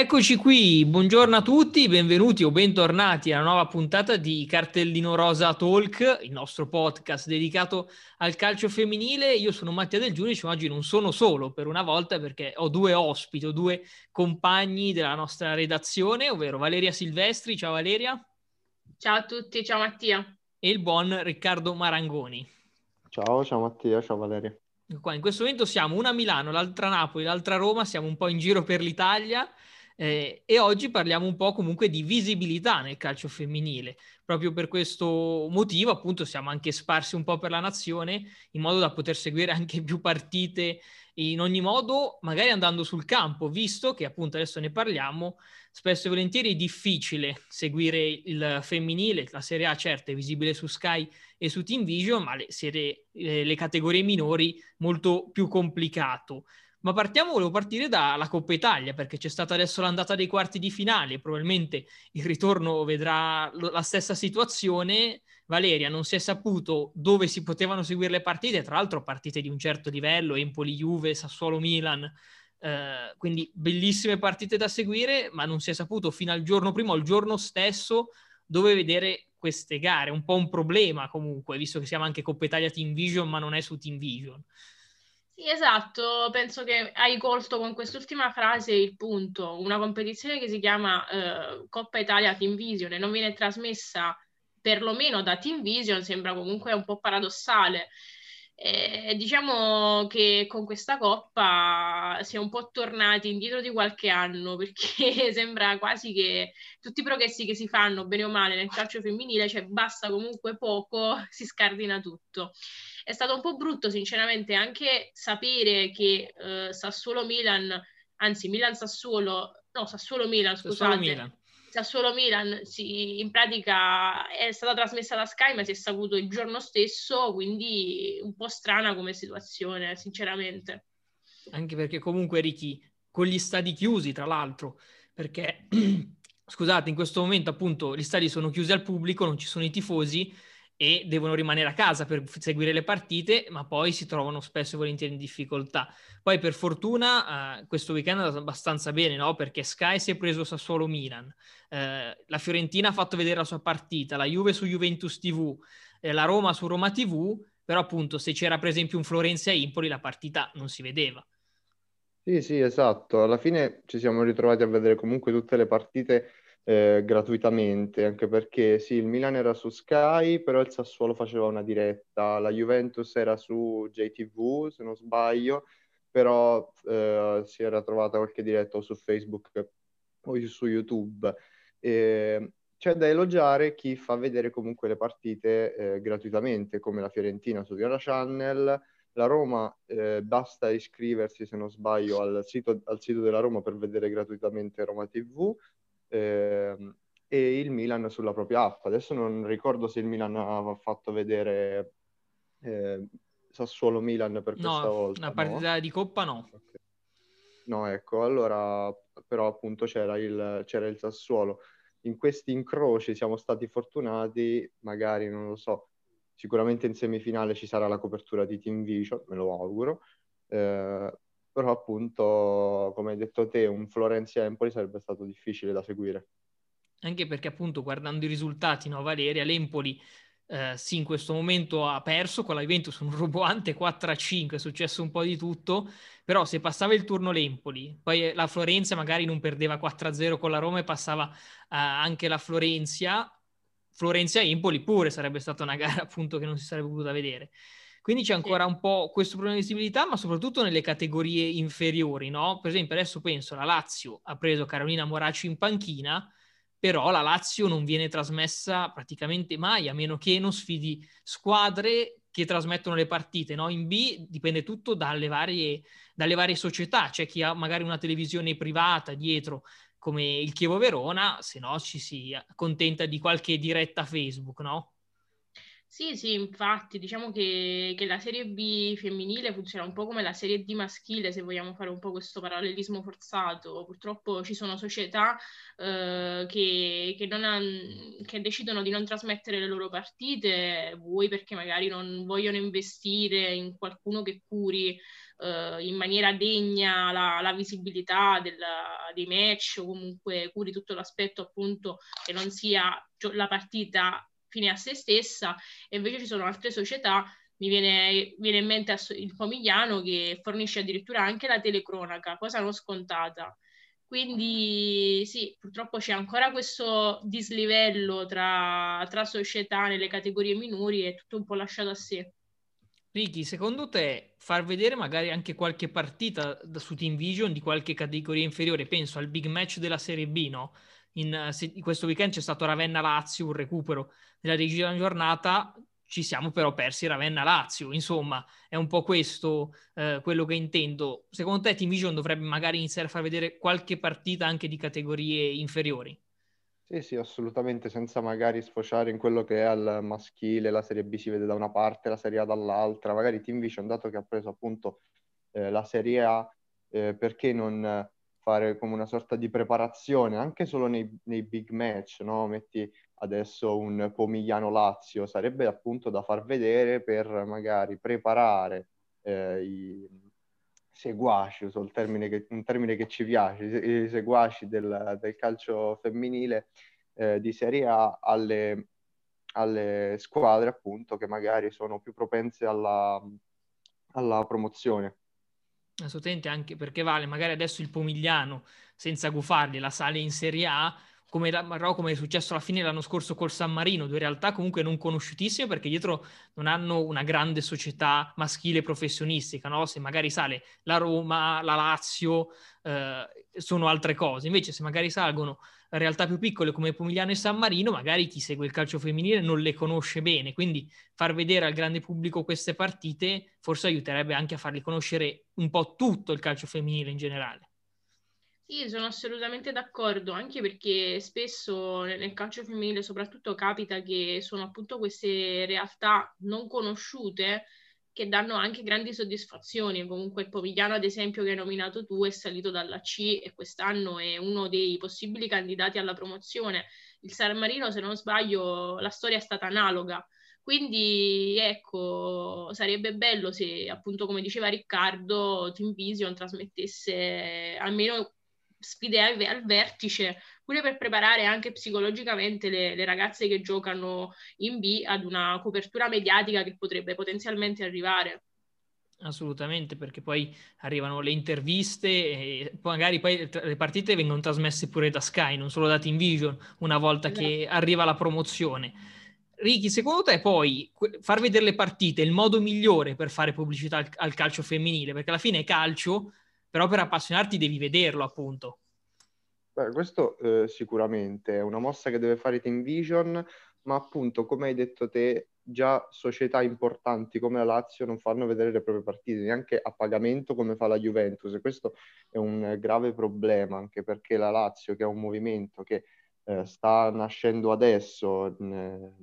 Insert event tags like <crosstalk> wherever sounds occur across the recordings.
Eccoci qui, buongiorno a tutti, benvenuti o bentornati alla nuova puntata di Cartellino Rosa Talk, il nostro podcast dedicato al calcio femminile. Io sono Mattia Del Giudice, ma oggi non sono solo per una volta perché ho due ospiti, ho due compagni della nostra redazione, ovvero Valeria Silvestri. Ciao Valeria. Ciao a tutti, ciao Mattia. E il buon Riccardo Marangoni. Ciao, ciao Mattia, ciao Valeria. Qua, in questo momento siamo una a Milano, l'altra a Napoli, l'altra a Roma, siamo un po' in giro per l'Italia eh, e oggi parliamo un po' comunque di visibilità nel calcio femminile. Proprio per questo motivo, appunto, siamo anche sparsi un po' per la nazione in modo da poter seguire anche più partite in ogni modo, magari andando sul campo, visto che appunto adesso ne parliamo, spesso e volentieri è difficile seguire il femminile, la Serie A certo è visibile su Sky e su Team Vision, ma le, serie, eh, le categorie minori molto più complicato. Ma partiamo, volevo partire dalla Coppa Italia, perché c'è stata adesso l'andata dei quarti di finale, probabilmente il ritorno vedrà la stessa situazione. Valeria, non si è saputo dove si potevano seguire le partite, tra l'altro partite di un certo livello, Empoli, Juve, Sassuolo, Milan, eh, quindi bellissime partite da seguire, ma non si è saputo fino al giorno prima il giorno stesso dove vedere queste gare. Un po' un problema comunque, visto che siamo anche Coppa Italia Team Vision, ma non è su Team Vision. Sì, esatto, penso che hai colto con quest'ultima frase il punto. Una competizione che si chiama eh, Coppa Italia Team Vision e non viene trasmessa perlomeno da Team Vision sembra comunque un po' paradossale. Eh, diciamo che con questa coppa si è un po' tornati indietro di qualche anno perché <laughs> sembra quasi che tutti i progressi che si fanno bene o male nel calcio femminile, cioè basta comunque poco, <laughs> si scardina tutto. È stato un po' brutto sinceramente anche sapere che eh, Sassuolo-Milan, anzi Milan-Sassuolo, no Sassuolo-Milan. scusate, Sassuolo-Milan. Sassuolo-Milan sì, in pratica è stata trasmessa da Sky ma si è saputo il giorno stesso, quindi un po' strana come situazione sinceramente. Anche perché comunque Ricky, con gli stadi chiusi tra l'altro, perché <clears throat> scusate in questo momento appunto gli stadi sono chiusi al pubblico, non ci sono i tifosi, e devono rimanere a casa per seguire le partite, ma poi si trovano spesso e volentieri in difficoltà. Poi per fortuna eh, questo weekend è andato abbastanza bene, no? Perché Sky si è preso Sassuolo Milan, eh, la Fiorentina ha fatto vedere la sua partita, la Juve su Juventus TV, eh, la Roma su Roma TV, però appunto se c'era per esempio un Florenza e Impoli la partita non si vedeva. Sì, sì, esatto. Alla fine ci siamo ritrovati a vedere comunque tutte le partite eh, gratuitamente, anche perché sì, il Milan era su Sky, però il Sassuolo faceva una diretta, la Juventus era su JTV, se non sbaglio, però eh, si era trovata qualche diretta o su Facebook o su YouTube. E c'è da elogiare chi fa vedere comunque le partite eh, gratuitamente, come la Fiorentina su Viola Channel, la Roma eh, basta iscriversi, se non sbaglio, al sito, al sito, della Roma per vedere gratuitamente Roma TV eh, e il Milan sulla propria app. Adesso non ricordo se il Milan ha fatto vedere eh, Sassuolo-Milan per no, questa volta. Una partita no? di Coppa no. Okay. No, ecco, allora però appunto c'era il, c'era il Sassuolo. In questi incroci siamo stati fortunati, magari non lo so, sicuramente in semifinale ci sarà la copertura di Team Vision, me lo auguro, eh, però appunto, come hai detto te, un Florenzi-Empoli sarebbe stato difficile da seguire. Anche perché appunto guardando i risultati, no, Valeria, l'Empoli eh, sì, in questo momento ha perso con la Juventus un roboante 4-5, è successo un po' di tutto, però se passava il turno l'Empoli, poi la Florenza magari non perdeva 4-0 con la Roma e passava eh, anche la Florenzia, Florenza-Empoli pure sarebbe stata una <laughs> gara appunto che non si sarebbe potuta vedere. Quindi c'è ancora un po' questo problema di visibilità, ma soprattutto nelle categorie inferiori, no? Per esempio, adesso penso la Lazio ha preso Carolina Moraci in panchina, però la Lazio non viene trasmessa praticamente mai, a meno che non sfidi squadre che trasmettono le partite, no? In B dipende tutto dalle varie, dalle varie società, c'è chi ha magari una televisione privata dietro come il Chievo Verona, se no ci si accontenta di qualche diretta Facebook, no? Sì, sì, infatti, diciamo che, che, la Serie B femminile funziona un po' come la Serie D maschile, se vogliamo fare un po' questo parallelismo forzato. Purtroppo ci sono società eh, che, che, ha, che, decidono di non trasmettere le loro partite, vuoi perché magari non vogliono investire in qualcuno che curi eh, in maniera degna la, la visibilità del, dei match o comunque curi tutto l'aspetto appunto che non sia la partita fine a se stessa, e invece ci sono altre società, mi viene, viene in mente il Pomigliano che fornisce addirittura anche la telecronaca, cosa non scontata. Quindi sì, purtroppo c'è ancora questo dislivello tra, tra società nelle categorie minori e tutto un po' lasciato a sé. Ricky, secondo te far vedere magari anche qualche partita su Team Vision di qualche categoria inferiore, penso al big match della Serie B, no? In, in questo weekend c'è stato Ravenna-Lazio, un recupero nella decisione giornata ci siamo però persi Ravenna-Lazio, insomma è un po' questo eh, quello che intendo. Secondo te Team Vision dovrebbe magari iniziare a far vedere qualche partita anche di categorie inferiori? Sì, sì, assolutamente, senza magari sfociare in quello che è al maschile, la Serie B si vede da una parte, la Serie A dall'altra, magari Team Vision, dato che ha preso appunto eh, la Serie A, eh, perché non fare come una sorta di preparazione, anche solo nei, nei big match, no? Metti adesso un Pomigliano-Lazio, sarebbe appunto da far vedere per magari preparare eh, i seguaci, uso il termine che, un termine che ci piace, i seguaci del, del calcio femminile eh, di Serie A alle, alle, squadre appunto che magari sono più propense alla, alla promozione. Assolutamente, anche perché vale magari adesso il Pomigliano senza gufarli la sale in Serie A come, la, come è successo alla fine l'anno scorso col San Marino, due realtà comunque non conosciutissime perché dietro non hanno una grande società maschile professionistica, no? se magari sale la Roma, la Lazio, eh, sono altre cose, invece se magari salgono realtà più piccole come Pomigliano e San Marino, magari chi segue il calcio femminile non le conosce bene, quindi far vedere al grande pubblico queste partite forse aiuterebbe anche a fargli conoscere un po' tutto il calcio femminile in generale. Sì, sono assolutamente d'accordo, anche perché spesso nel calcio femminile soprattutto capita che sono appunto queste realtà non conosciute che danno anche grandi soddisfazioni. Comunque il Pomigliano, ad esempio, che hai nominato tu, è salito dalla C e quest'anno è uno dei possibili candidati alla promozione. Il San Marino, se non sbaglio, la storia è stata analoga. Quindi ecco, sarebbe bello se appunto come diceva Riccardo, Team Vision trasmettesse almeno sfide al, vertice, pure per preparare anche psicologicamente le, le, ragazze che giocano in B ad una copertura mediatica che potrebbe potenzialmente arrivare. Assolutamente, perché poi arrivano le interviste e magari poi le partite vengono trasmesse pure da Sky, non solo da Team Vision, una volta esatto. che arriva la promozione. Ricky, secondo te poi far vedere le partite è il modo migliore per fare pubblicità al, al calcio femminile? Perché alla fine è calcio, però per appassionarti devi vederlo appunto. Beh, questo eh, sicuramente è una mossa che deve fare Team Vision, ma appunto, come hai detto te, già società importanti come la Lazio non fanno vedere le proprie partite, neanche a pagamento come fa la Juventus. E questo è un grave problema, anche perché la Lazio, che è un movimento che eh, sta nascendo adesso ne,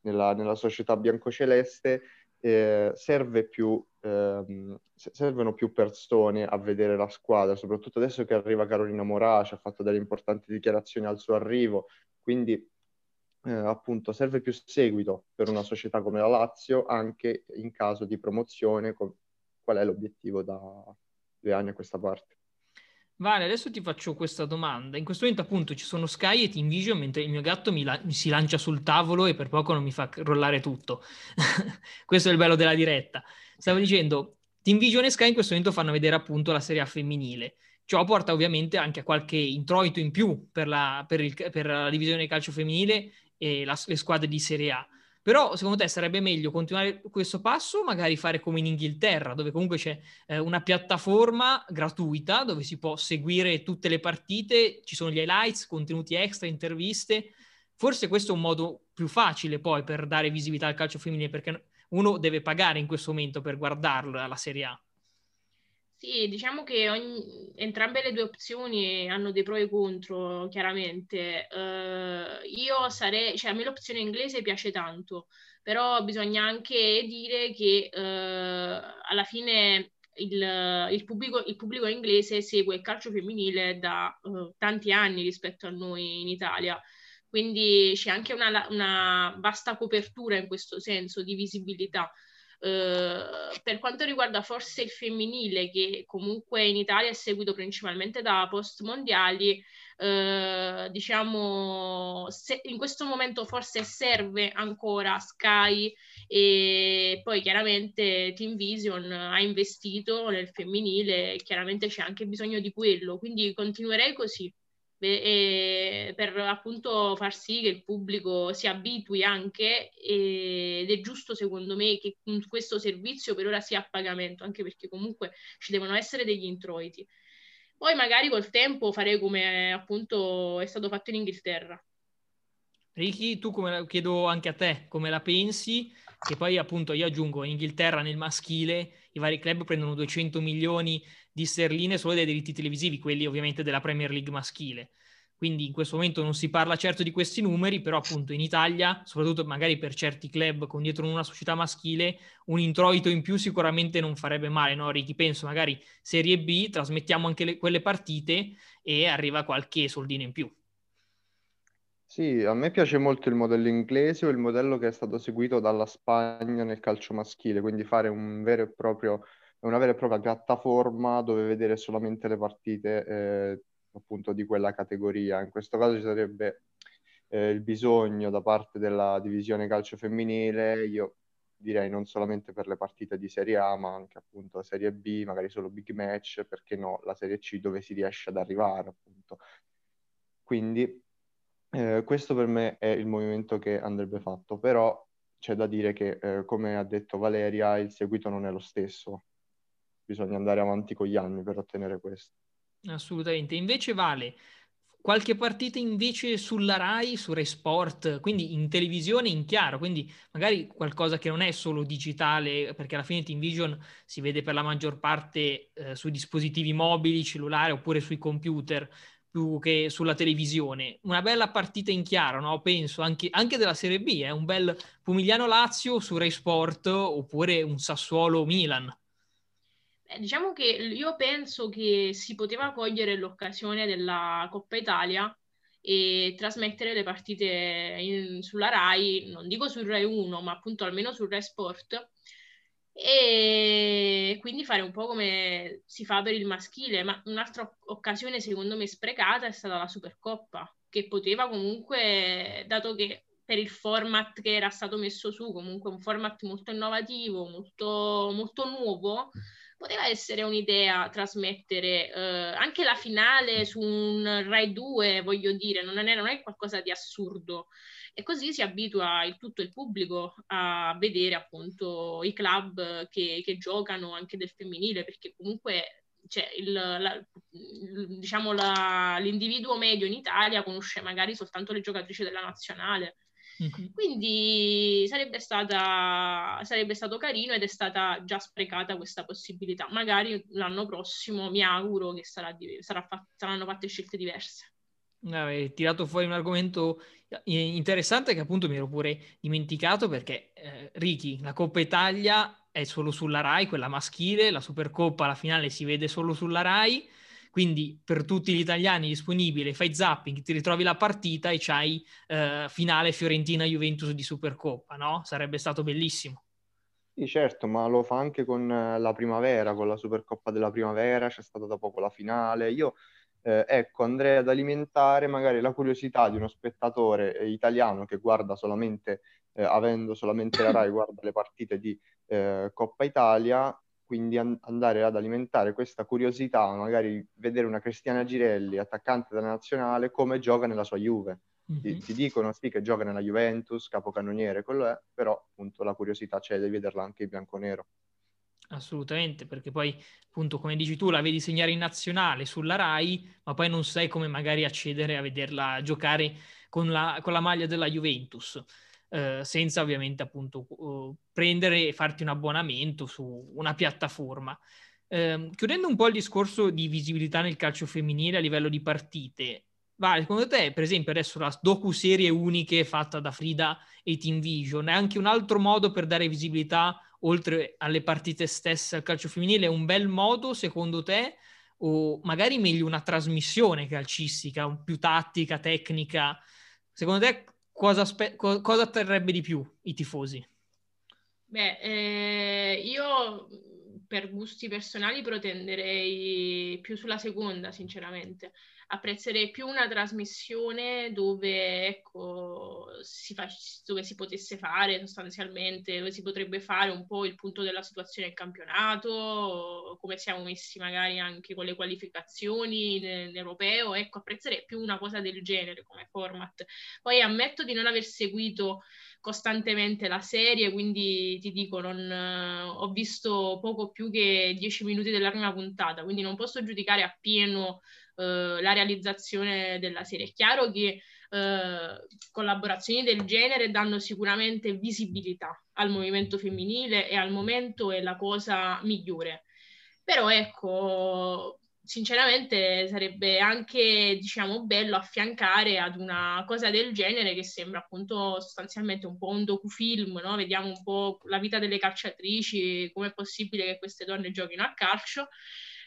nella, nella società biancoceleste, eh, serve più, ehm, servono più persone a vedere la squadra, soprattutto adesso che arriva Carolina Moraci, ha fatto delle importanti dichiarazioni al suo arrivo, quindi eh, appunto serve più seguito per una società come la Lazio anche in caso di promozione, qual è l'obiettivo da due anni a questa parte. Vale, adesso ti faccio questa domanda. In questo momento appunto ci sono Sky e Team Vision mentre il mio gatto mi, la- mi si lancia sul tavolo e per poco non mi fa rollare tutto. <laughs> questo è il bello della diretta. Stavo dicendo, Team Vision e Sky in questo momento fanno vedere appunto la serie A femminile. Ciò porta ovviamente anche a qualche introito in più per la, per il, per la divisione calcio femminile e la, le squadre di Serie A. Però secondo te sarebbe meglio continuare questo passo magari fare come in Inghilterra, dove comunque c'è eh, una piattaforma gratuita dove si può seguire tutte le partite, ci sono gli highlights, contenuti extra, interviste. Forse questo è un modo più facile poi per dare visibilità al calcio femminile, perché uno deve pagare in questo momento per guardarlo alla Serie A. Sì, diciamo che ogni, entrambe le due opzioni hanno dei pro e contro, chiaramente. Uh, io sarei, cioè a me l'opzione inglese piace tanto, però bisogna anche dire che uh, alla fine il, il, pubblico, il, pubblico, inglese segue il calcio femminile da uh, tanti anni rispetto a noi in Italia. Quindi c'è anche una, una vasta copertura in questo senso di visibilità. Uh, per quanto riguarda forse il femminile, che comunque in Italia è seguito principalmente da post mondiali, uh, diciamo se in questo momento forse serve ancora Sky e poi chiaramente Team Vision ha investito nel femminile, chiaramente c'è anche bisogno di quello, quindi continuerei così per appunto far sì che il pubblico si abitui anche ed è giusto secondo me che questo servizio per ora sia a pagamento, anche perché comunque ci devono essere degli introiti. Poi magari col tempo farei come appunto è stato fatto in Inghilterra. Ricky, tu come chiedo anche a te come la pensi? Che poi appunto io aggiungo in Inghilterra nel maschile i vari club prendono 200 milioni di sterline solo dai diritti televisivi, quelli ovviamente della Premier League maschile. Quindi in questo momento non si parla certo di questi numeri, però appunto in Italia, soprattutto magari per certi club con dietro una società maschile, un introito in più sicuramente non farebbe male, no Ricky? Penso magari Serie B, trasmettiamo anche le, quelle partite e arriva qualche soldino in più. Sì, a me piace molto il modello inglese o il modello che è stato seguito dalla Spagna nel calcio maschile, quindi fare un vero e proprio, una vera e propria piattaforma dove vedere solamente le partite eh, appunto di quella categoria. In questo caso ci sarebbe eh, il bisogno da parte della divisione calcio femminile, io direi non solamente per le partite di Serie A, ma anche appunto Serie B, magari solo big match, perché no, la Serie C dove si riesce ad arrivare appunto. Quindi eh, questo per me è il movimento che andrebbe fatto, però c'è da dire che, eh, come ha detto Valeria, il seguito non è lo stesso. Bisogna andare avanti con gli anni per ottenere questo. Assolutamente. Invece vale qualche partita invece sulla Rai, su Rai Sport, quindi in televisione in chiaro, quindi magari qualcosa che non è solo digitale, perché alla fine Team Vision si vede per la maggior parte eh, sui dispositivi mobili, cellulari oppure sui computer più che sulla televisione. Una bella partita in chiaro, no? penso, anche, anche della Serie B, eh? un bel Pomigliano-Lazio su Rai Sport oppure un Sassuolo-Milan. Diciamo che io penso che si poteva cogliere l'occasione della Coppa Italia e trasmettere le partite in, sulla Rai, non dico sul Rai 1, ma appunto almeno sul Rai Sport, e quindi fare un po' come si fa per il maschile, ma un'altra occasione secondo me sprecata è stata la Supercoppa, che poteva comunque, dato che per il format che era stato messo su, comunque un format molto innovativo, molto, molto nuovo, poteva essere un'idea trasmettere eh, anche la finale su un Rai 2, voglio dire, non è, non è qualcosa di assurdo e così si abitua il, tutto il pubblico a vedere appunto i club che, che giocano anche del femminile, perché comunque cioè, il, la, diciamo la, l'individuo medio in Italia conosce magari soltanto le giocatrici della nazionale. Mm-hmm. Quindi sarebbe, stata, sarebbe stato carino ed è stata già sprecata questa possibilità. Magari l'anno prossimo mi auguro che sarà, sarà fat- saranno fatte scelte diverse. Hai tirato fuori un argomento interessante che appunto mi ero pure dimenticato perché eh, Ricky, la Coppa Italia è solo sulla Rai, quella maschile, la Supercoppa, la finale si vede solo sulla Rai, quindi per tutti gli italiani disponibile, fai zapping, ti ritrovi la partita e c'hai eh, finale Fiorentina-Juventus di Supercoppa, no? Sarebbe stato bellissimo. Sì, certo, ma lo fa anche con eh, la primavera, con la Supercoppa della primavera, c'è stata da poco la finale. Io eh, ecco, andrei ad alimentare magari la curiosità di uno spettatore eh, italiano che guarda solamente, eh, avendo solamente la RAI, guarda le partite di eh, Coppa Italia, quindi an- andare ad alimentare questa curiosità, magari vedere una Cristiana Girelli, attaccante della nazionale, come gioca nella sua Juve. Mm-hmm. Ti, ti, dicono sì che gioca nella Juventus, capocannoniere, quello è, però appunto la curiosità c'è, devi vederla anche in bianco-nero. Assolutamente, perché poi appunto come dici tu la vedi segnare in nazionale sulla RAI, ma poi non sai come magari accedere a vederla giocare con la, con la maglia della Juventus, eh, senza ovviamente appunto uh, prendere e farti un abbonamento su una piattaforma. eh, chiudendo un po' il discorso di visibilità nel calcio femminile a livello di partite, Vale, secondo te, per esempio, adesso la docu-serie uniche fatta da Frida e Team Vision è anche un altro modo per dare visibilità, oltre alle partite stesse al calcio femminile? È un bel modo, secondo te? O magari meglio una trasmissione calcistica, più tattica, tecnica? Secondo te cosa, aspe- co- cosa atterrebbe di più i tifosi? Beh, eh, io per gusti personali protenderei più sulla seconda, sinceramente apprezzerei più una trasmissione dove, ecco, si fa, dove si potesse fare sostanzialmente, dove si potrebbe fare un po' il punto della situazione del campionato, come siamo messi magari anche con le qualificazioni nell'europeo, ecco, apprezzerei più una cosa del genere come format. Poi ammetto di non aver seguito costantemente la serie, quindi ti dico, non, ho visto poco più che dieci minuti della prima puntata, quindi non posso giudicare appieno eh, la realizzazione della serie. È chiaro che eh, collaborazioni del genere danno sicuramente visibilità al movimento femminile e al momento è la cosa migliore. Però ecco, sinceramente sarebbe anche, diciamo, bello affiancare ad una cosa del genere che sembra appunto sostanzialmente un po' un docufilm, no? Vediamo un po' la vita delle calciatrici, come è possibile che queste donne giochino a calcio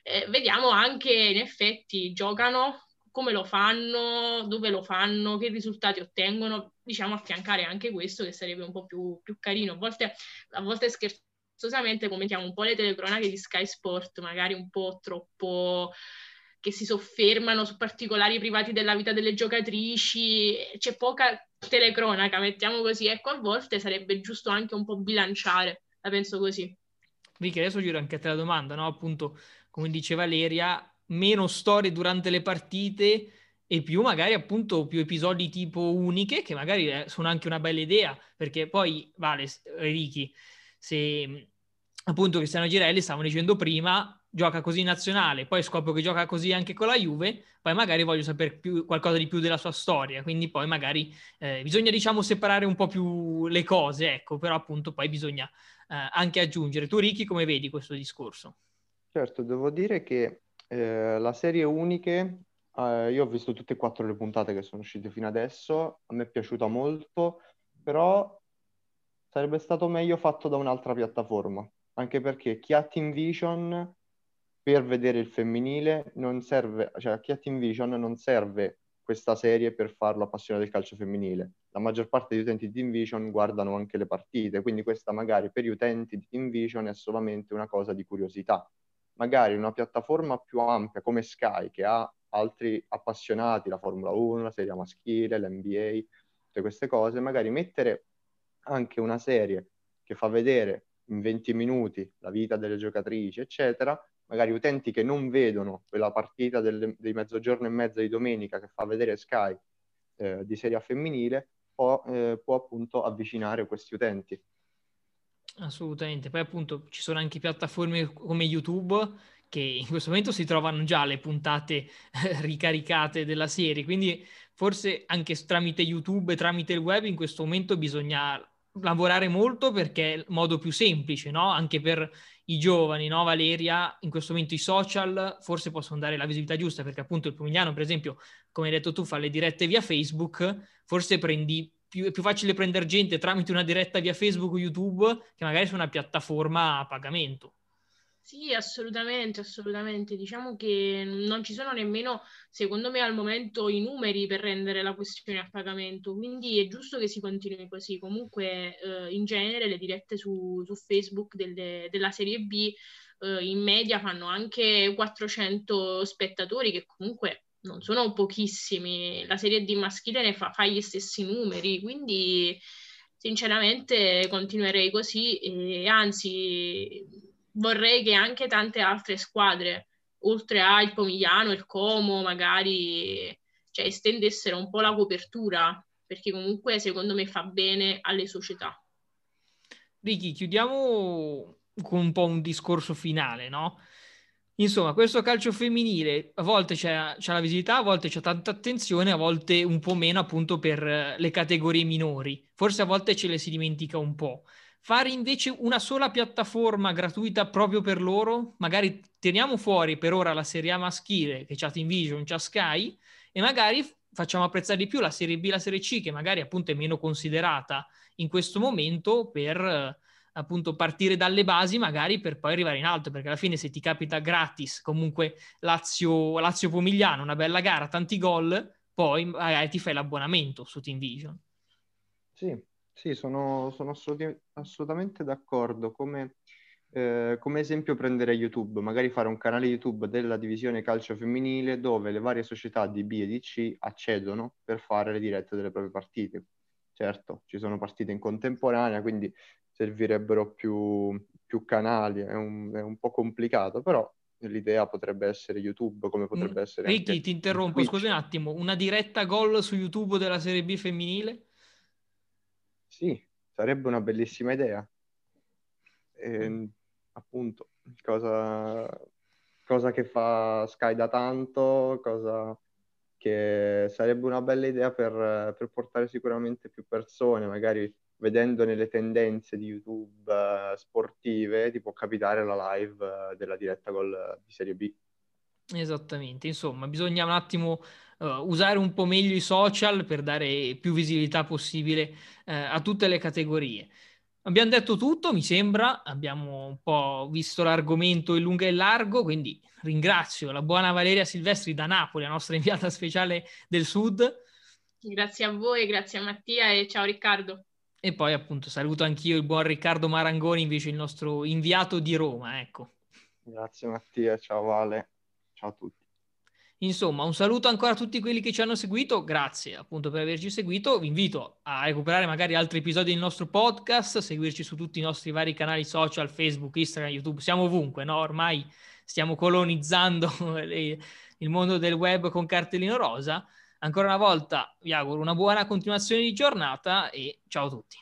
eh, vediamo anche in effetti giocano, come lo fanno, dove lo fanno, che risultati ottengono, diciamo affiancare anche questo che sarebbe un po' più, più carino. A volte, a volte scherzosamente commentiamo un po' le telecronache di Sky Sport, magari un po' troppo che si soffermano su particolari privati della vita delle giocatrici, c'è poca telecronaca, mettiamo così, ecco, a volte sarebbe giusto anche un po' bilanciare, la penso così. Vicky, adesso giro anche a te la domanda, no? Appunto, come dice Valeria, meno storie durante le partite e più magari appunto più episodi tipo uniche, che magari eh, sono anche una bella idea, perché poi, vale, Ricky, se appunto Cristiano Girelli, stavamo dicendo prima, gioca così in nazionale, poi scopro che gioca così anche con la Juve, poi magari voglio sapere più, qualcosa di più della sua storia, quindi poi magari eh, bisogna diciamo separare un po' più le cose, ecco, però appunto poi bisogna eh, anche aggiungere. Tu Ricky come vedi questo discorso? Certo, devo dire che eh, la serie uniche, eh, io ho visto tutte e quattro le puntate che sono uscite fino adesso, a me è piaciuta molto, però sarebbe stato meglio fatto da un'altra piattaforma, anche perché chi ha Team Vision per vedere il femminile non serve, cioè chi ha Team Vision non serve questa serie per farlo appassionato del calcio femminile. La maggior parte degli utenti di Team Vision guardano anche le partite, quindi questa magari per gli utenti di Team Vision è solamente una cosa di curiosità magari una piattaforma più ampia come Sky, che ha altri appassionati, la Formula 1, la serie maschile, l'NBA, tutte queste cose, magari mettere anche una serie che fa vedere in 20 minuti la vita delle giocatrici, eccetera, magari utenti che non vedono quella partita del, di mezzogiorno e mezza di domenica che fa vedere Sky eh, di serie femminile, può, eh, può appunto avvicinare questi utenti. Assolutamente, poi appunto ci sono anche piattaforme come YouTube che in questo momento si trovano già le puntate eh, ricaricate della serie, quindi forse anche tramite YouTube e tramite il web in questo momento bisogna lavorare molto perché è il modo più semplice, no? Anche per i giovani, no? Valeria, in questo momento i social forse possono dare la visibilità giusta perché appunto il Pomigliano, per esempio, come hai detto tu, fa le dirette via Facebook, forse prendi più, è più facile prendere gente tramite una diretta via Facebook o YouTube che magari su una piattaforma a pagamento. Sì, assolutamente, assolutamente. Diciamo che non ci sono nemmeno, secondo me, al momento i numeri per rendere la questione a pagamento, quindi è giusto che si continui così. Comunque, eh, in genere, le dirette su, su Facebook delle, della Serie B eh, in media fanno anche 400 spettatori, che comunque non sono pochissimi, la Serie D maschile ne fa, fa gli stessi numeri, quindi sinceramente continuerei così e anzi vorrei che anche tante altre squadre, oltre al Pomigliano, il Como, magari cioè, estendessero un po' la copertura, perché comunque secondo me fa bene alle società. Ricky, chiudiamo con un po' un discorso finale, no? Insomma, questo calcio femminile a volte c'è, c'è, la visibilità, a volte c'è tanta attenzione, a volte un po' meno appunto per le categorie minori. Forse a volte ce le si dimentica un po'. fare invece una sola piattaforma gratuita proprio per loro, magari teniamo fuori per ora la Serie A maschile che c'ha Team Vision, c'ha Sky e magari facciamo apprezzare di più la Serie B, la Serie C che magari appunto è meno considerata in questo momento per appunto partire dalle basi magari per poi arrivare in alto perché alla fine se ti capita gratis comunque Lazio, Lazio Pomigliano una bella gara tanti gol poi magari ti fai l'abbonamento su Team Vision sì sì sono, sono assolutamente d'accordo. Come, eh, come esempio prendere YouTube. Magari fare un canale YouTube della divisione calcio femminile dove le varie società di B e di C accedono per fare le dirette delle proprie partite. Certo ci sono partite in contemporanea quindi servirebbero più, più canali, è un, è un, po' complicato, però l'idea potrebbe essere YouTube, come potrebbe mm, essere... Ricky, ti interrompo, scusi un attimo, una diretta gol su YouTube della Serie B femminile? Sì, sarebbe una bellissima idea. E, ehm, appunto, cosa, cosa che fa Sky da tanto, cosa che sarebbe una bella idea per, per portare sicuramente più persone, magari vedendo nelle tendenze di YouTube uh, sportive ti può capitare la live uh, della diretta gol di Serie B. Esattamente, insomma, bisogna un attimo uh, usare un po' meglio i social per dare più visibilità possibile a tutte le categorie. Abbiamo detto tutto, mi sembra, abbiamo un po' visto l'argomento in lungo e in largo, quindi ringrazio la buona Valeria Silvestri da Napoli, la nostra inviata speciale del Sud. Grazie a voi, grazie a Mattia e ciao Riccardo. E poi appunto saluto anch'io il buon Riccardo Marangoni, invece il nostro inviato di Roma, ecco. Grazie Mattia, ciao Vale, ciao a tutti. Insomma, un saluto ancora a tutti quelli che ci hanno seguito, grazie appunto per averci seguito, vi invito a recuperare magari altri episodi del nostro podcast, seguirci su tutti i nostri vari canali social, Facebook, Instagram, YouTube, siamo ovunque, no? Ormai stiamo colonizzando <laughs> il mondo del web con cartellino rosa Ancora una volta vi auguro una buona continuazione di giornata e ciao a tutti.